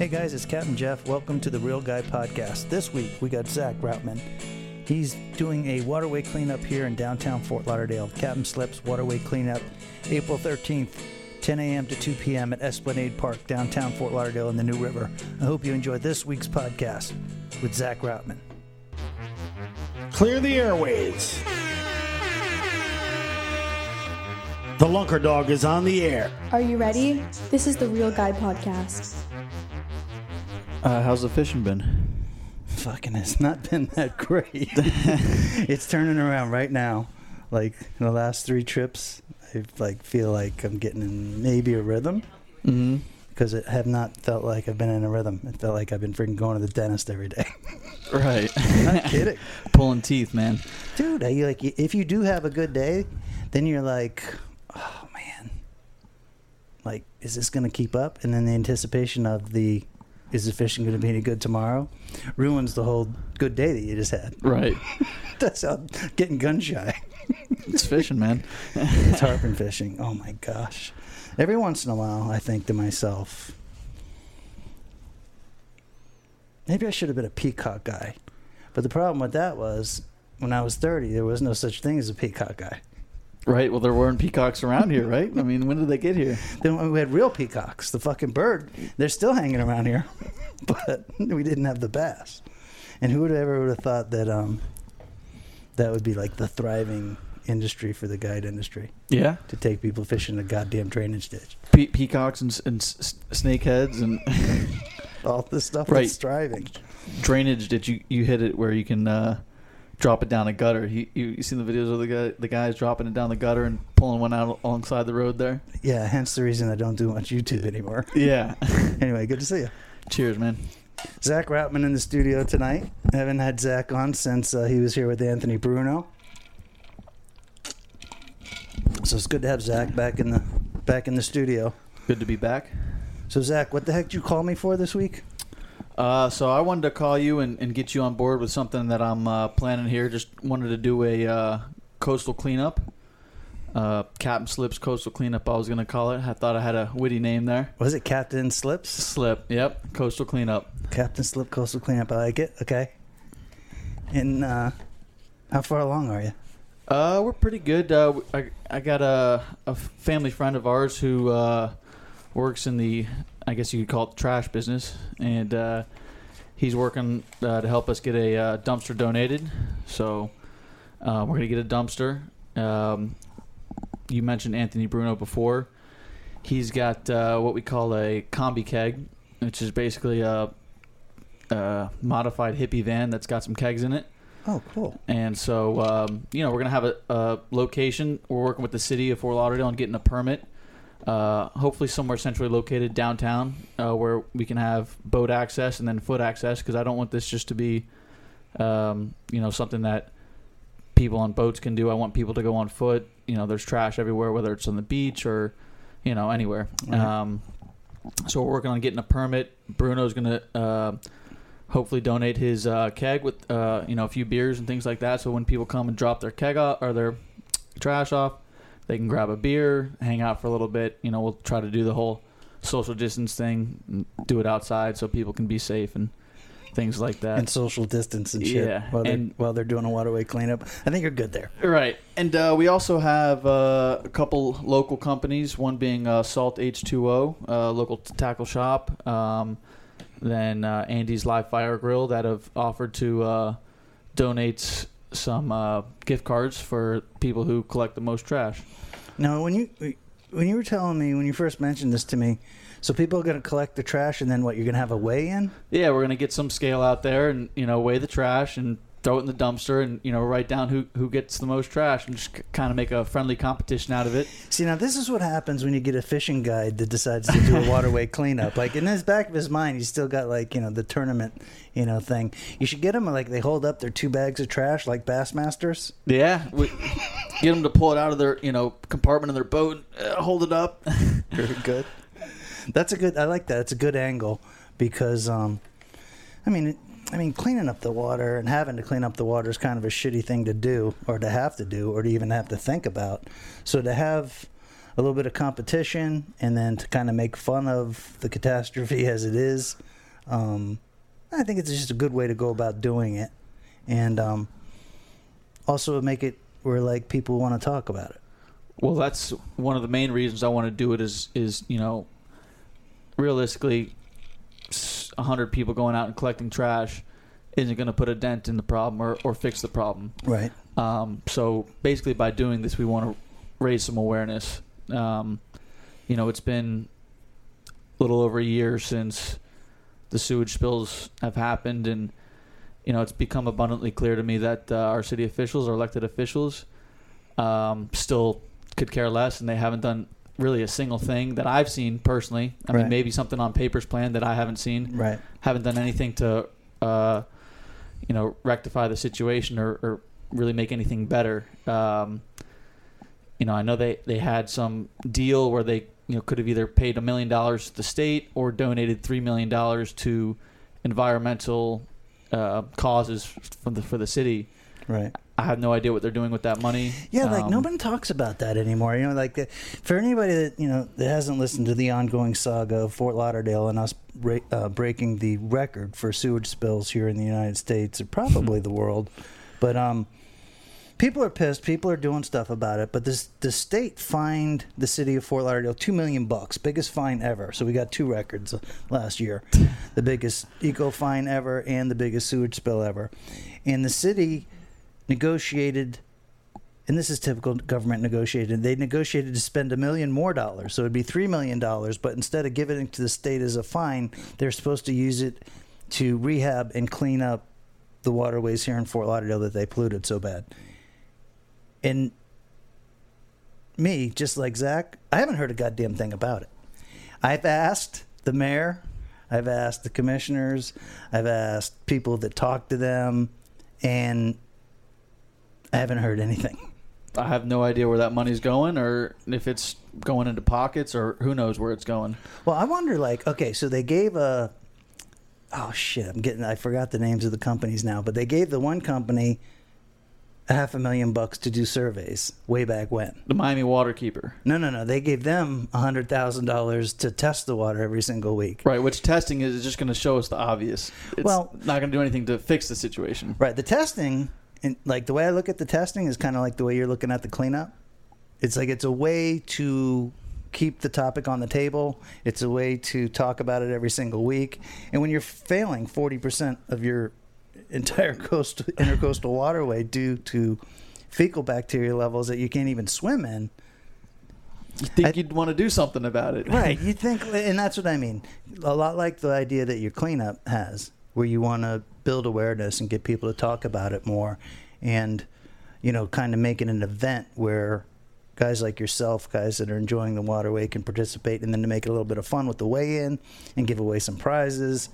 Hey guys, it's Captain Jeff. Welcome to the Real Guy Podcast. This week we got Zach Routman. He's doing a waterway cleanup here in downtown Fort Lauderdale. Captain Slips Waterway Cleanup, April 13th, 10 a.m. to 2 p.m. at Esplanade Park, downtown Fort Lauderdale in the New River. I hope you enjoyed this week's podcast with Zach Routman. Clear the airways. The Lunker Dog is on the air. Are you ready? This is the Real Guy Podcast. Uh, how's the fishing been? Fucking, it's not been that great. it's turning around right now. Like the last three trips, I like feel like I'm getting in maybe a rhythm. Mm-hmm. because it have not felt like I've been in a rhythm. It felt like I've been freaking going to the dentist every day. Right. not kidding, Pulling teeth, man. dude. I, like if you do have a good day, then you're like, oh man, like is this gonna keep up? And then the anticipation of the is the fishing going to be any good tomorrow ruins the whole good day that you just had. Right. That's how getting gun shy. It's fishing, man. it's harping fishing. Oh my gosh. Every once in a while, I think to myself, maybe I should have been a peacock guy. But the problem with that was when I was 30, there was no such thing as a peacock guy. Right. Well, there weren't peacocks around here, right? I mean, when did they get here? Then we had real peacocks, the fucking bird. They're still hanging around here, but we didn't have the bass. And who would ever would have thought that um, that would be like the thriving industry for the guide industry Yeah. to take people fishing a goddamn drainage ditch. Pe- peacocks and, and s- snakeheads and All this stuff Right. that's thriving. drainage. Did you you hit it where you can uh, drop it down a gutter? He, you you seen the videos of the guy the guys dropping it down the gutter and pulling one out alongside the road there? Yeah, hence the reason I don't do much YouTube anymore. Yeah. anyway, good to see you. Cheers, man. Zach Routman in the studio tonight. I haven't had Zach on since uh, he was here with Anthony Bruno. So it's good to have Zach back in the back in the studio. Good to be back. So Zach, what the heck did you call me for this week? Uh, so I wanted to call you and, and get you on board with something that I'm uh, planning here. Just wanted to do a uh, coastal cleanup. Uh, Captain Slips Coastal Cleanup, I was going to call it. I thought I had a witty name there. Was it Captain Slips? Slip, yep, Coastal Cleanup. Captain Slip Coastal Cleanup. I like it. Okay. And uh, how far along are you? Uh, we're pretty good. Uh, I, I got a, a family friend of ours who uh, works in the, I guess you could call it the trash business, and uh, he's working uh, to help us get a uh, dumpster donated. So uh, we're gonna get a dumpster. Um, you mentioned Anthony Bruno before. He's got uh, what we call a combi keg, which is basically a, a modified hippie van that's got some kegs in it. Oh, cool. And so, um, you know, we're going to have a, a location. We're working with the city of Fort Lauderdale and getting a permit. Uh, hopefully, somewhere centrally located downtown uh, where we can have boat access and then foot access because I don't want this just to be, um, you know, something that people on boats can do. I want people to go on foot. You know, there's trash everywhere, whether it's on the beach or, you know, anywhere. Right. Um, so we're working on getting a permit. Bruno's going to. Uh, hopefully donate his uh, keg with uh, you know a few beers and things like that. So when people come and drop their keg off or their trash off, they can grab a beer, hang out for a little bit. You know, we'll try to do the whole social distance thing, and do it outside so people can be safe and things like that. And social distance and shit Yeah, while, they're, and- while they're doing a waterway cleanup. I think you're good there. Right, and uh, we also have uh, a couple local companies. One being uh, Salt H2O, uh, local t- tackle shop. Um, then uh, Andy's Live Fire Grill that have offered to uh, donate some uh, gift cards for people who collect the most trash. Now, when you when you were telling me when you first mentioned this to me, so people are going to collect the trash and then what? You're going to have a weigh in? Yeah, we're gonna get some scale out there and you know weigh the trash and throw it in the dumpster and you know write down who who gets the most trash and just kind of make a friendly competition out of it. See, now this is what happens when you get a fishing guide that decides to do a waterway cleanup. Like in his back of his mind, he's still got like you know the tournament, you know thing. You should get them like they hold up their two bags of trash like Bassmasters. Yeah, we, get them to pull it out of their you know compartment of their boat, uh, hold it up. Very good. That's a good. I like that. It's a good angle because, um, I mean, it, I mean, cleaning up the water and having to clean up the water is kind of a shitty thing to do, or to have to do, or to even have to think about. So to have a little bit of competition, and then to kind of make fun of the catastrophe as it is. Um, I think it's just a good way to go about doing it, and um, also make it where like people want to talk about it. Well, that's one of the main reasons I want to do it. Is is you know, realistically, hundred people going out and collecting trash isn't going to put a dent in the problem or, or fix the problem. Right. Um, so basically, by doing this, we want to raise some awareness. Um, you know, it's been a little over a year since the sewage spills have happened, and you know, it's become abundantly clear to me that uh, our city officials, our elected officials, um, still could care less, and they haven't done really a single thing that I've seen personally. I Right. mean, maybe something on paper's plan that I haven't seen Right. haven't done anything to, uh, you know, rectify the situation or, or really make anything better. Um, you know, I know they, they had some deal where they you know could have either paid a million dollars to the state or donated three million dollars to environmental uh, causes for the for the city. Right. I have no idea what they're doing with that money. Yeah, like Um, nobody talks about that anymore. You know, like uh, for anybody that you know that hasn't listened to the ongoing saga of Fort Lauderdale and us uh, breaking the record for sewage spills here in the United States, or probably the world, but um, people are pissed. People are doing stuff about it. But this the state fined the city of Fort Lauderdale two million bucks, biggest fine ever. So we got two records uh, last year, the biggest eco fine ever and the biggest sewage spill ever, and the city negotiated and this is typical government negotiated. They negotiated to spend a million more dollars, so it'd be three million dollars. But instead of giving it to the state as a fine, they're supposed to use it to rehab and clean up the waterways here in Fort Lauderdale that they polluted so bad. And me, just like Zach, I haven't heard a goddamn thing about it. I've asked the mayor, I've asked the commissioners, I've asked people that talk to them, and I haven't heard anything. I have no idea where that money's going, or if it's going into pockets, or who knows where it's going. Well, I wonder, like, okay, so they gave a. Oh shit! I'm getting. I forgot the names of the companies now, but they gave the one company a half a million bucks to do surveys way back when. The Miami Waterkeeper, No, no, no. They gave them a hundred thousand dollars to test the water every single week. right? Which testing is just going to show us the obvious. It's Well- not going to do anything to fix the situation. Right. The testing, and like the way I look at the testing is kind of like the way you're looking at the cleanup. It's like it's a way to keep the topic on the table. It's a way to talk about it every single week. And when you're failing 40% of your entire coast intercoastal waterway due to fecal bacteria levels that you can't even swim in, You think I- you'd want to do something about it, Right. You think, and that's what I mean. A lot like the idea that your cleanup has, where you want to build awareness and get people to talk about it more, and you know, kind of make it an event where guys like yourself, guys that are enjoying the waterway, can participate, and then to make it a little bit of fun with the weigh-in and give away some prizes.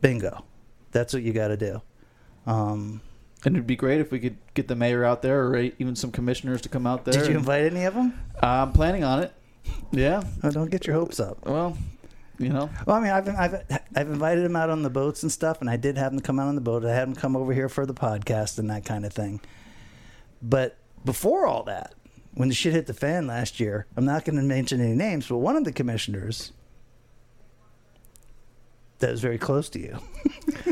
Bingo. That's what you got to do. Um, And it'd be great if we could get the mayor out there, or even some commissioners to come out there. did you invite any of them? I'm planning on it. Yeah. Oh, don't get your hopes up. Well, you know, Well, I mean, I've, I've I've invited him out on the boats and stuff, and I did have him come out on the boat. I had him come over here for the podcast and that kind of thing. But before all that, when the shit hit the fan last year, I'm not going to mention any names, but one of the commissioners that was very close to you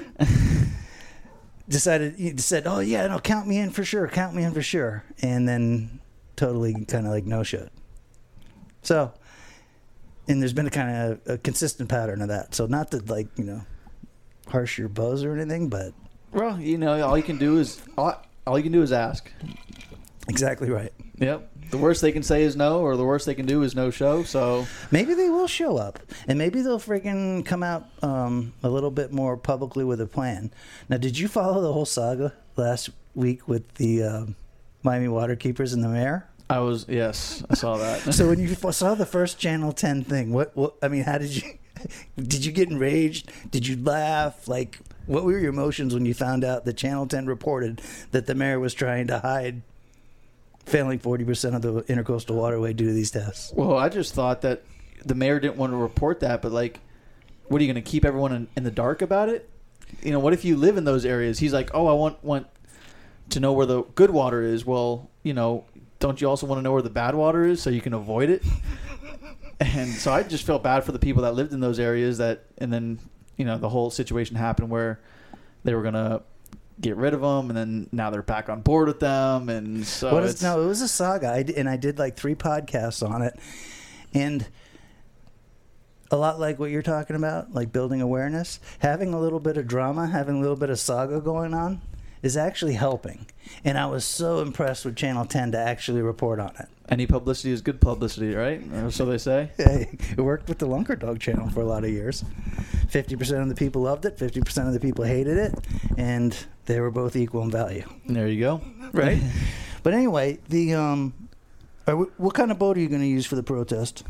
decided he said, "Oh yeah, no, count me in for sure, count me in for sure," and then totally kind of like no shit. So and there's been a kind of a consistent pattern of that. So not to like you know harsh your buzz or anything, but well, you know, all you can do is all, all you can do is ask. exactly right. Yep. The worst they can say is no, or the worst they can do is no show. So Maybe they will show up, and maybe they'll freaking come out um, a little bit more publicly with a plan. Now, did you follow the whole saga last week with the um, Miami Waterkeepers and the mayor? I was yes, I saw that. So when you saw the first Channel Ten thing, what what I mean, how did you did you get enraged? Did you laugh? Like, what were your emotions when you found out that Channel Ten reported that the mayor was trying to hide failing forty percent of the intercoastal waterway due to these tests? Well, I just thought that the mayor didn't want to report that, but like, what are you going to keep everyone in, in the dark about it? You know, what if you live in those areas? He's like, oh, I want want to know where the good water is. Well, you know, don't you also want to know where the bad water is so you can avoid it? and so I just felt bad for the people that lived in those areas that, and then you know the whole situation happened where they were gonna get rid of them, and then now they're back on board with them, and so What is, no, it was a saga, I and I did like three podcasts on it, and a lot like what you're talking about, like building awareness, having a little bit of drama, having a little bit of saga going on, is actually helping. And I was so impressed with Channel 10 to actually report on it. any publicity is good publicity, right? Or so they say. it worked with the Lunker Dog channel for a lot of years. 50% of the people loved it, 50% of the people hated it, and they were both equal in value. There you go. Right? but anyway, the um are we, what kind of boat are you going to use for the protest?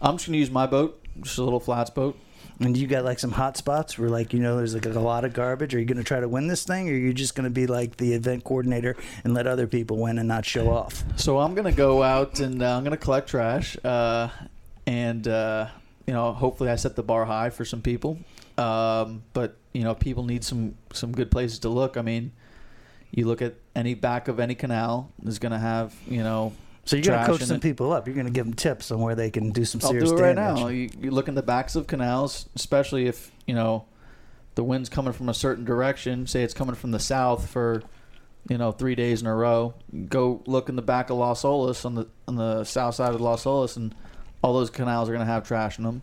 I'm just gonna use my boat, just a little flats boat. And you got like some hot spots where like you know there's like a lot of garbage. Are you going to try to win this thing, or are you just going to be like the event coordinator and let other people win and not show off? So I'm gonna go out and uh, I'm gonna collect trash, uh, and uh, you know, hopefully I set the bar high for some people. Um, but you know, people need some some good places to look. I mean, you look at any back of any canal is gonna have you know. So you're going to coach some it. people up. You're going to give them tips on where they can do some I'll serious do it right damage. now. You, you look in the backs of canals, especially if you know the wind's coming from a certain direction. Say it's coming from the south for you know three days in a row. Go look in the back of Las Olas on the on the south side of Las Olas, and all those canals are going to have trash in them.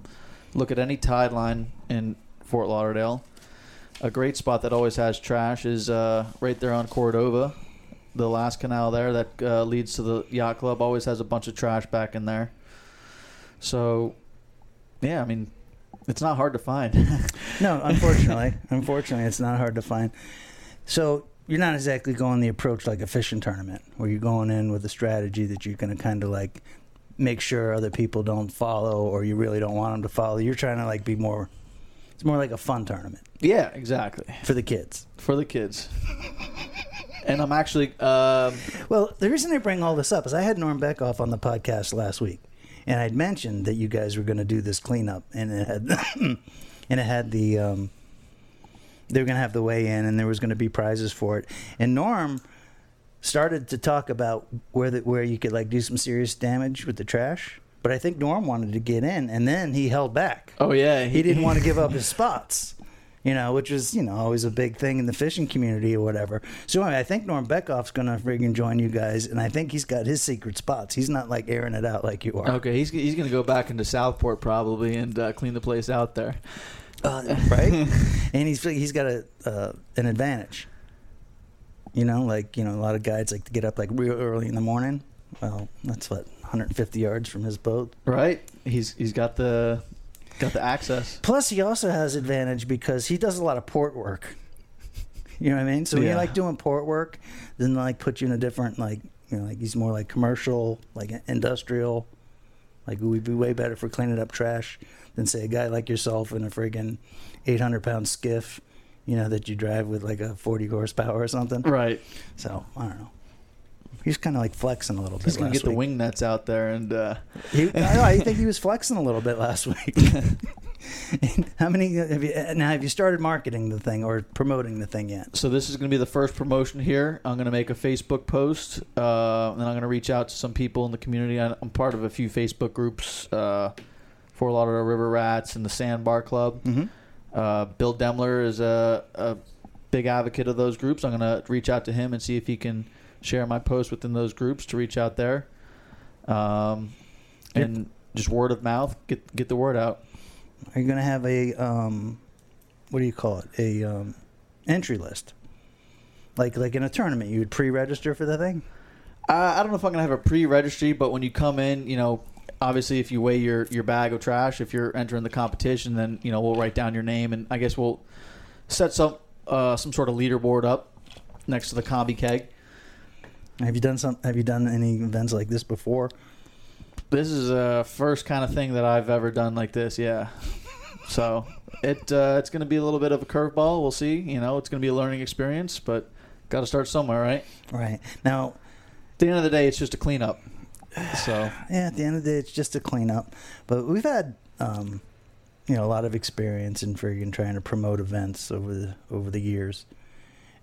Look at any tide line in Fort Lauderdale. A great spot that always has trash is uh, right there on Cordova. The last canal there that uh, leads to the yacht club always has a bunch of trash back in there. So, yeah, I mean, it's not hard to find. No, unfortunately, unfortunately, it's not hard to find. So you're not exactly going the approach like a fishing tournament, where you're going in with a strategy that you're going to kind of like make sure other people don't follow, or you really don't want them to follow. You're trying to like be more. It's more like a fun tournament yeah, exactly. for the kids. For the kids. and I'm actually, um, Well, the reason I bring all this up is I had Norm Beckoff on the podcast last week, and I'd mentioned that you guys were going to do this cleanup, and it had, and it had the, um, they were going to have the weigh in, and there was going to be prizes for it, and Norm started to talk about where the, where you could like do some serious damage with the trash, but I think Norm wanted to get in, and then he held back. oh, yeah. He didn't want to give up his spots, you know, which is you know always a big thing in the fishing community or whatever. So anyway, I think Norm Beckoff's going to friggin' join you guys, and I think he's got his secret spots. He's not like airing it out like you are. Okay, he's, he's going to go back into Southport probably and uh, clean the place out there. Uh, right? and he's he's got a uh, an advantage. You know, like you know, a lot of guys like to get up like real early in the morning. Well, that's what 150 yards from his boat. Right? He's he's got the got the access. Plus, he also has advantage because he does a lot of port work. You know what I mean? So when you like doing port work, then like put you in a different like you know like he's more like commercial, like industrial. Like we'd be way better for cleaning up trash than say a guy like yourself in a friggin' 800 pound skiff, you know that you drive with like a 40 horsepower or something. Right. So I don't know. He's kind of like flexing a little bit. He's going to last get the wing nuts out there and uh, He, I, know, I think he was flexing a little bit last week. How many have you now? Have you started marketing the thing or promoting the thing yet? So this is going to be the first promotion here. I'm going to make a Facebook post, uh, and then I'm going to reach out to some people in the community. I'm part of a few Facebook groups, uh, Fort Lauderdale River Rats and the Sandbar Club. Mm-hmm. Uh, Bill Demler is a, a big advocate of those groups. I'm going to reach out to him and see if he can share my post within those groups to reach out there, um, and just word of mouth, get get the word out. Are you going to have a um, what do you call it? A um, entry list, like like in a tournament, you would pre-register for the thing. Uh, I don't know if I'm gonna have a pre-registry, but when you come in, you know, obviously if you weigh your your bag of trash, if you're entering the competition, then you know we'll write down your name, and I guess we'll set some uh, some sort of leaderboard up next to the combi keg. Have you done some? Have you done any events like this before? This is a first kind of thing that I've ever done like this, yeah. So it uh, it's gonna be a little bit of a curveball. We'll see. You know, it's gonna be a learning experience, but got to start somewhere, right? Right now, At the end of the day, it's just a cleanup. So yeah, at the end of the day, it's just a cleanup. But we've had, um, you know, a lot of experience in friggin' trying to promote events over the over the years,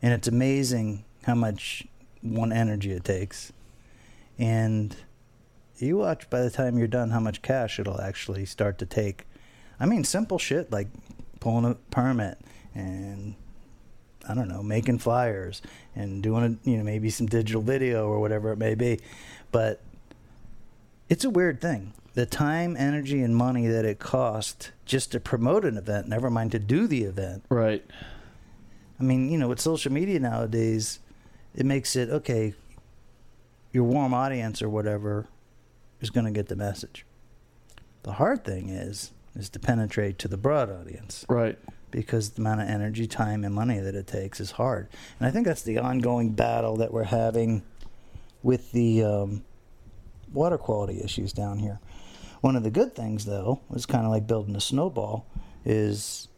and it's amazing how much one energy it takes. and you watch by the time you're done how much cash it'll actually start to take. I mean, simple shit like pulling a permit and I don't know, making flyers and doing a, you know maybe some digital video or whatever it may be, but it's a weird thing. The time, energy, and money that it costs just to promote an event, never mind to do the event. Right. I mean, you know, with social media nowadays, it makes it okay. Your warm audience or whatever is going to get the message. The hard thing is is to penetrate to the broad audience Right. because the amount of energy, time, and money that it takes is hard. And I think that's the ongoing battle that we're having with the um, water quality issues down here. One of the good things, though, was kind of like building a snowball, is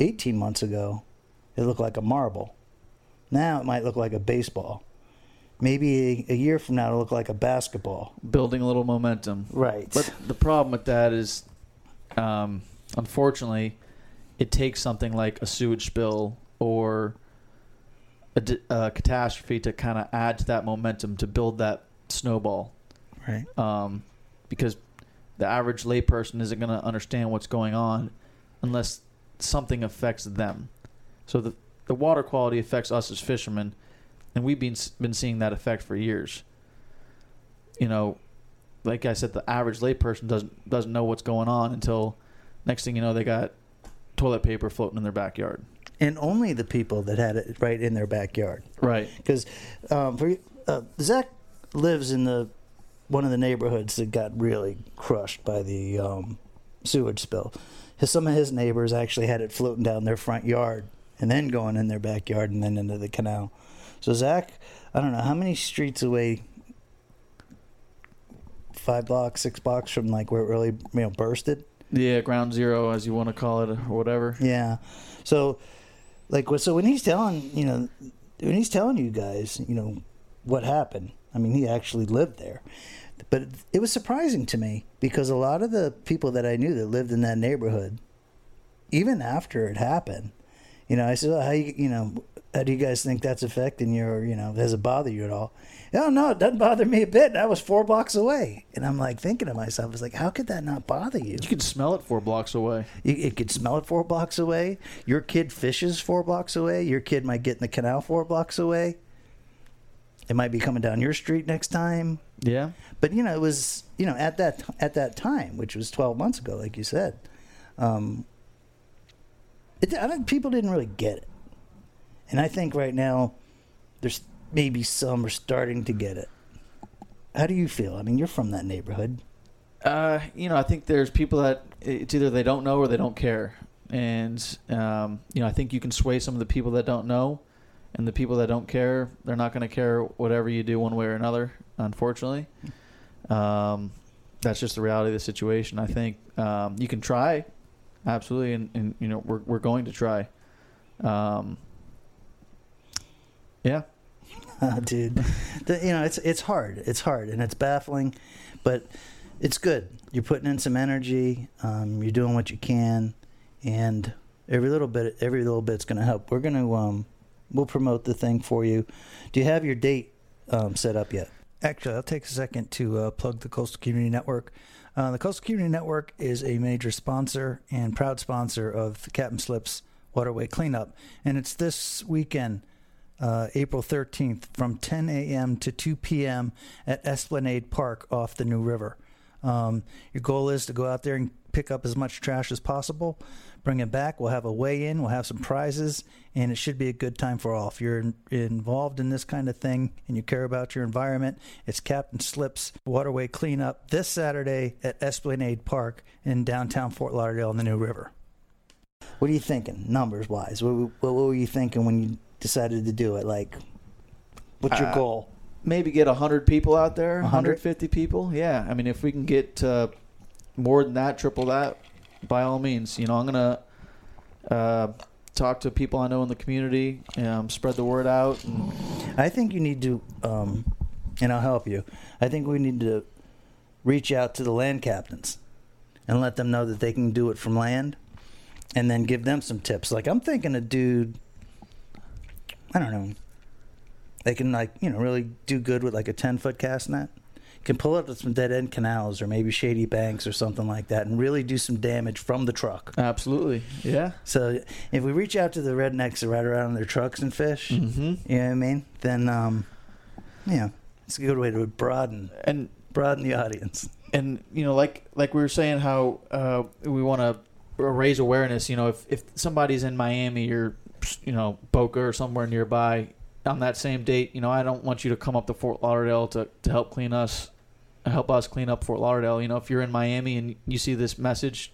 18 months ago, it looked like a marble. Now it might look like a baseball. Maybe a, a year from now, it'll look like a basketball. Building a little momentum. Right. But the problem with that is, um, unfortunately, it takes something like a sewage spill or a, di- a catastrophe to kind of add to that momentum to build that snowball. right. Um, because the average layperson isn't going to understand what's going on unless something affects them. So the the water quality affects us as fishermen, and we've been been seeing that effect for years. You know, like I said, the average layperson doesn't doesn't know what's going on until next thing you know they got toilet paper floating in their backyard. And only the people that had it right in their backyard. Right. because um, for uh, Zach lives in the one of the neighborhoods that got really crushed by the um, sewage spill. His, some of his neighbors actually had it floating down their front yard and then going in their backyard and then into the canal. So Zach, I don't know how many streets away, five blocks, six blocks from like where it really you know bursted. Yeah, ground zero, as you want to call it, or whatever. Yeah. So, like, so when he's telling, you know, when he's telling you guys, you know, what happened, I mean, he actually lived there. But it was surprising to me because a lot of the people that I knew that lived in that neighborhood, even after it happened, you know, I said, oh, how you, you know, how do you guys think that's affecting your, you know, does it bother you at all? Oh, no, it doesn't bother me a bit. I was four blocks away. And I'm like thinking to myself, I was like, how could that not bother you? You can smell it four blocks away. You, it could smell it four blocks away. Your kid fishes four blocks away. Your kid might get in the canal four blocks away. It might be coming down your street next time. Yeah. But you know, it was you know at that at that time, which was twelve months ago, like you said. Um, it, I think people didn't really get it, and I think right now there's maybe some are starting to get it. How do you feel? I mean, you're from that neighborhood. Uh, you know, I think there's people that it's either they don't know or they don't care, and um, you know, I think you can sway some of the people that don't know, and the people that don't care, they're not going to care whatever you do one way or another. Unfortunately, um, that's just the reality of the situation. I think um, you can try, absolutely, and, and you know, we're we're going to try. Um, yeah, dude. The, you know, it's it's hard. It's hard and it's baffling, but it's good. You're putting in some energy. Um, you're doing what you can, and every little bit, every little bit's going to help. We're going to um, we'll promote the thing for you. Do you have your date um, set up yet? Actually, I'll take a second to uh, plug the Coastal Community Network. Uh, the Coastal Community Network is a major sponsor and proud sponsor of the Captain Slips Waterway Cleanup, and it's this weekend uh, April 13th from 10 a.m. to 2 p.m. at Esplanade Park off the New River. Um, your goal is to go out there and pick up as much trash as possible, bring it back. We'll have a weigh in, we'll have some prizes, and it should be a good time for all. If you're in, involved in this kind of thing and you care about your environment, it's Captain Slips Waterway Cleanup this Saturday at Esplanade Park in downtown Fort Lauderdale on the New River. What are you thinking, numbers wise? What, what, what were you thinking when you decided to do it? Like, what's your Uh, goal? maybe get 100 people out there 100? 150 people yeah i mean if we can get uh, more than that triple that by all means you know i'm gonna uh, talk to people i know in the community um, spread the word out and, I think you need to, um, and I'll help you. I think we need to reach out to the land captains and let them know that they can do it from land, and then give them some tips. Like I'm thinking a dude. I don't know. They can like you know really do good with like a ten foot cast net. Can pull up to some dead end canals or maybe shady banks or something like that and really do some damage from the truck. Absolutely. Yeah. So if we reach out to the rednecks that ride around in their trucks and fish, Mm-hmm. you know what I mean? Then, um, yeah, it's a good way to broaden And broaden the audience. and you know, like like we were saying, how uh, we want to raise awareness. You know, if if somebody's in Miami or you know Boca or somewhere nearby on that same date, you know, I don't want you to come up to Fort Lauderdale to to help clean us, help us clean up Fort Lauderdale. You know, if you're in Miami and you see this message.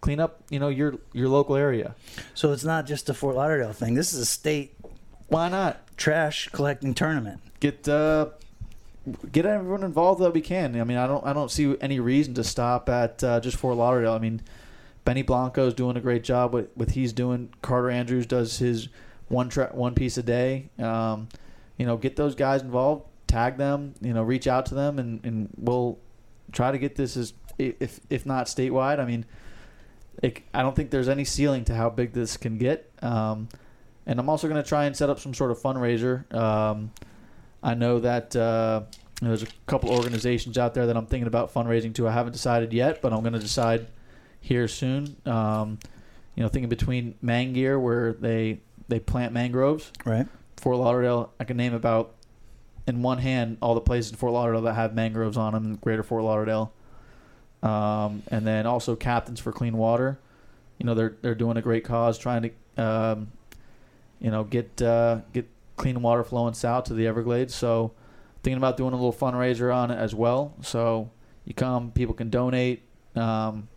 Clean up, you know, your your local area. So it's not just a Fort Lauderdale thing. This is a state Why not? trash collecting tournament. get uh, get everyone involved that we can. I mean, I don't I don't see any reason to stop at uh, just Fort Lauderdale. I mean, Benny Blanco's doing a great job with what he's doing. Carter Andrews does his one tra- one piece a day. Um, you know, get those guys involved, tag them. You know, reach out to them, and, and we'll try to get this as if if not statewide. I mean, it, I don't think there's any ceiling to how big this can get. Um, and I'm also going to try and set up some sort of fundraiser. Um, I know that uh, there's a couple organizations out there that I'm thinking about fundraising to. I haven't decided yet, but I'm going to decide here soon. Um, you know, thinking between Mangear, where they they plant mangroves, Right. Fort Lauderdale. I can name about in one hand all the places in Fort Lauderdale that have mangroves on them in Greater Fort Lauderdale. Um, and then also Captains for Clean Water. You know, they're they're doing a great cause, trying to, um, you know, get uh, get clean water flowing south to the Everglades. So, thinking about doing a little fundraiser on it as well. So, you come, people can donate. Um,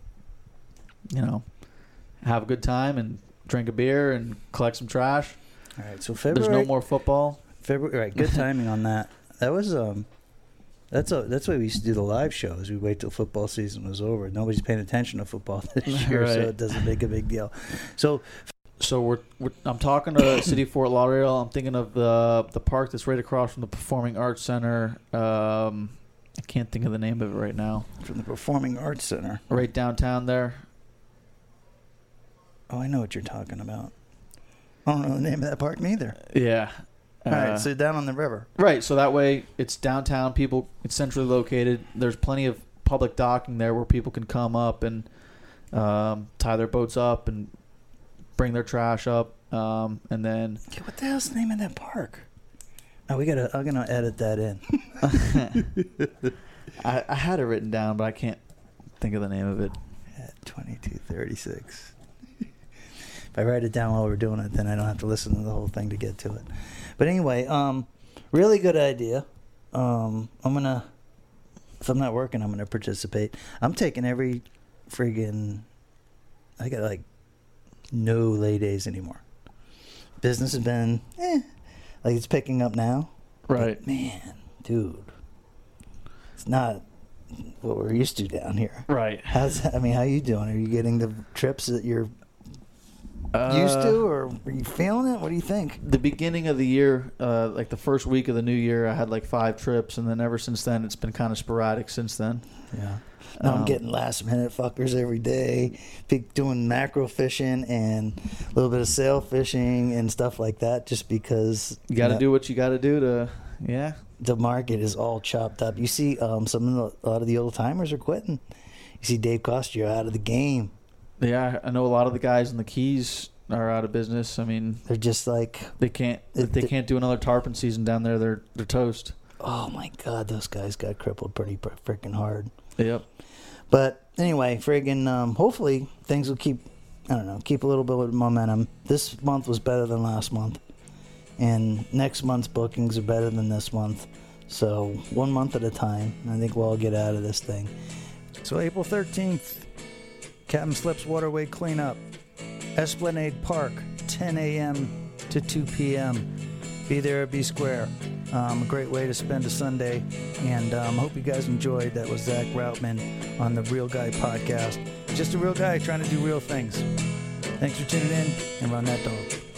you know, have a good time and drink a beer and collect some trash. All right. So February. There's no more football. February. Right. Good timing on that. That was um. That's a, that's why we used to do the live shows. We wait till football season was over. Nobody's paying attention to football this year, so it doesn't make a big deal. So So we're, we're I'm talking to City of Fort Lauderdale. I'm thinking of the the park that's right across from the Performing Arts Center. Um, I can't think of the name of it right now. from the Performing Arts Center. Right downtown there. Oh, I know what you're talking about. I don't know the name of that park neither. Yeah. All right, Uh, so down on the river. Right, so that way it's downtown. People, it's centrally located. There's plenty of public docking there where people can come up and um, tie their boats up and bring their trash up, um, and then Okay, what the hell's the name of that park? Oh, we gotta. I'm gonna edit that in. I, I had it written down, but I can't think of the name of it. At 2236. If I write it down while we're doing it, then I don't have to listen to the whole thing to get to it. But anyway, um, really good idea. Um, I'm gonna. If I'm not working, I'm gonna participate. I'm taking every friggin'. I got like no lay days anymore. Business has been, eh, like it's picking up now. Right. But man, dude, it's not what we're used to down here. Right. How's I mean, how you doing? Are you getting the trips that you're used Uh, to, or are you feeling it? What do you think? the beginning of the year, uh, like the first week of the new year, I had like five trips, and then ever since then, it's been kind of sporadic. Since then, Yeah. Now I'm Um, getting last minute fuckers every day, be- doing macro fishing and a little bit of sail fishing and stuff like that, just because you got to know, do what you got to do to, yeah. the market is all chopped up. You see, um, some of the, a lot of the old timers are quitting. You see, Dave Costier out of the game. Yeah, I know a lot of the guys in the Keys are out of business. I mean, They're just like, they can't if they it- can't do another tarpon season down there. They're they're toast. oh my god, those guys got crippled pretty freaking hard. Yep. But anyway, friggin' um, hopefully things will keep. I don't know, keep a little bit of momentum. This month was better than last month, and next month's bookings are better than this month. So one month at a time. I think we'll all get out of this thing. So April thirteenth, Captain Slips Waterway cleanup, Esplanade Park, 10 a.m. to 2 p.m. Be there, be square. Um, a great way to spend a Sunday, and um, hope you guys enjoyed. That was Zach Routman on the Real Guy podcast. Just a real guy trying to do real things. Thanks for tuning in, and run that dog.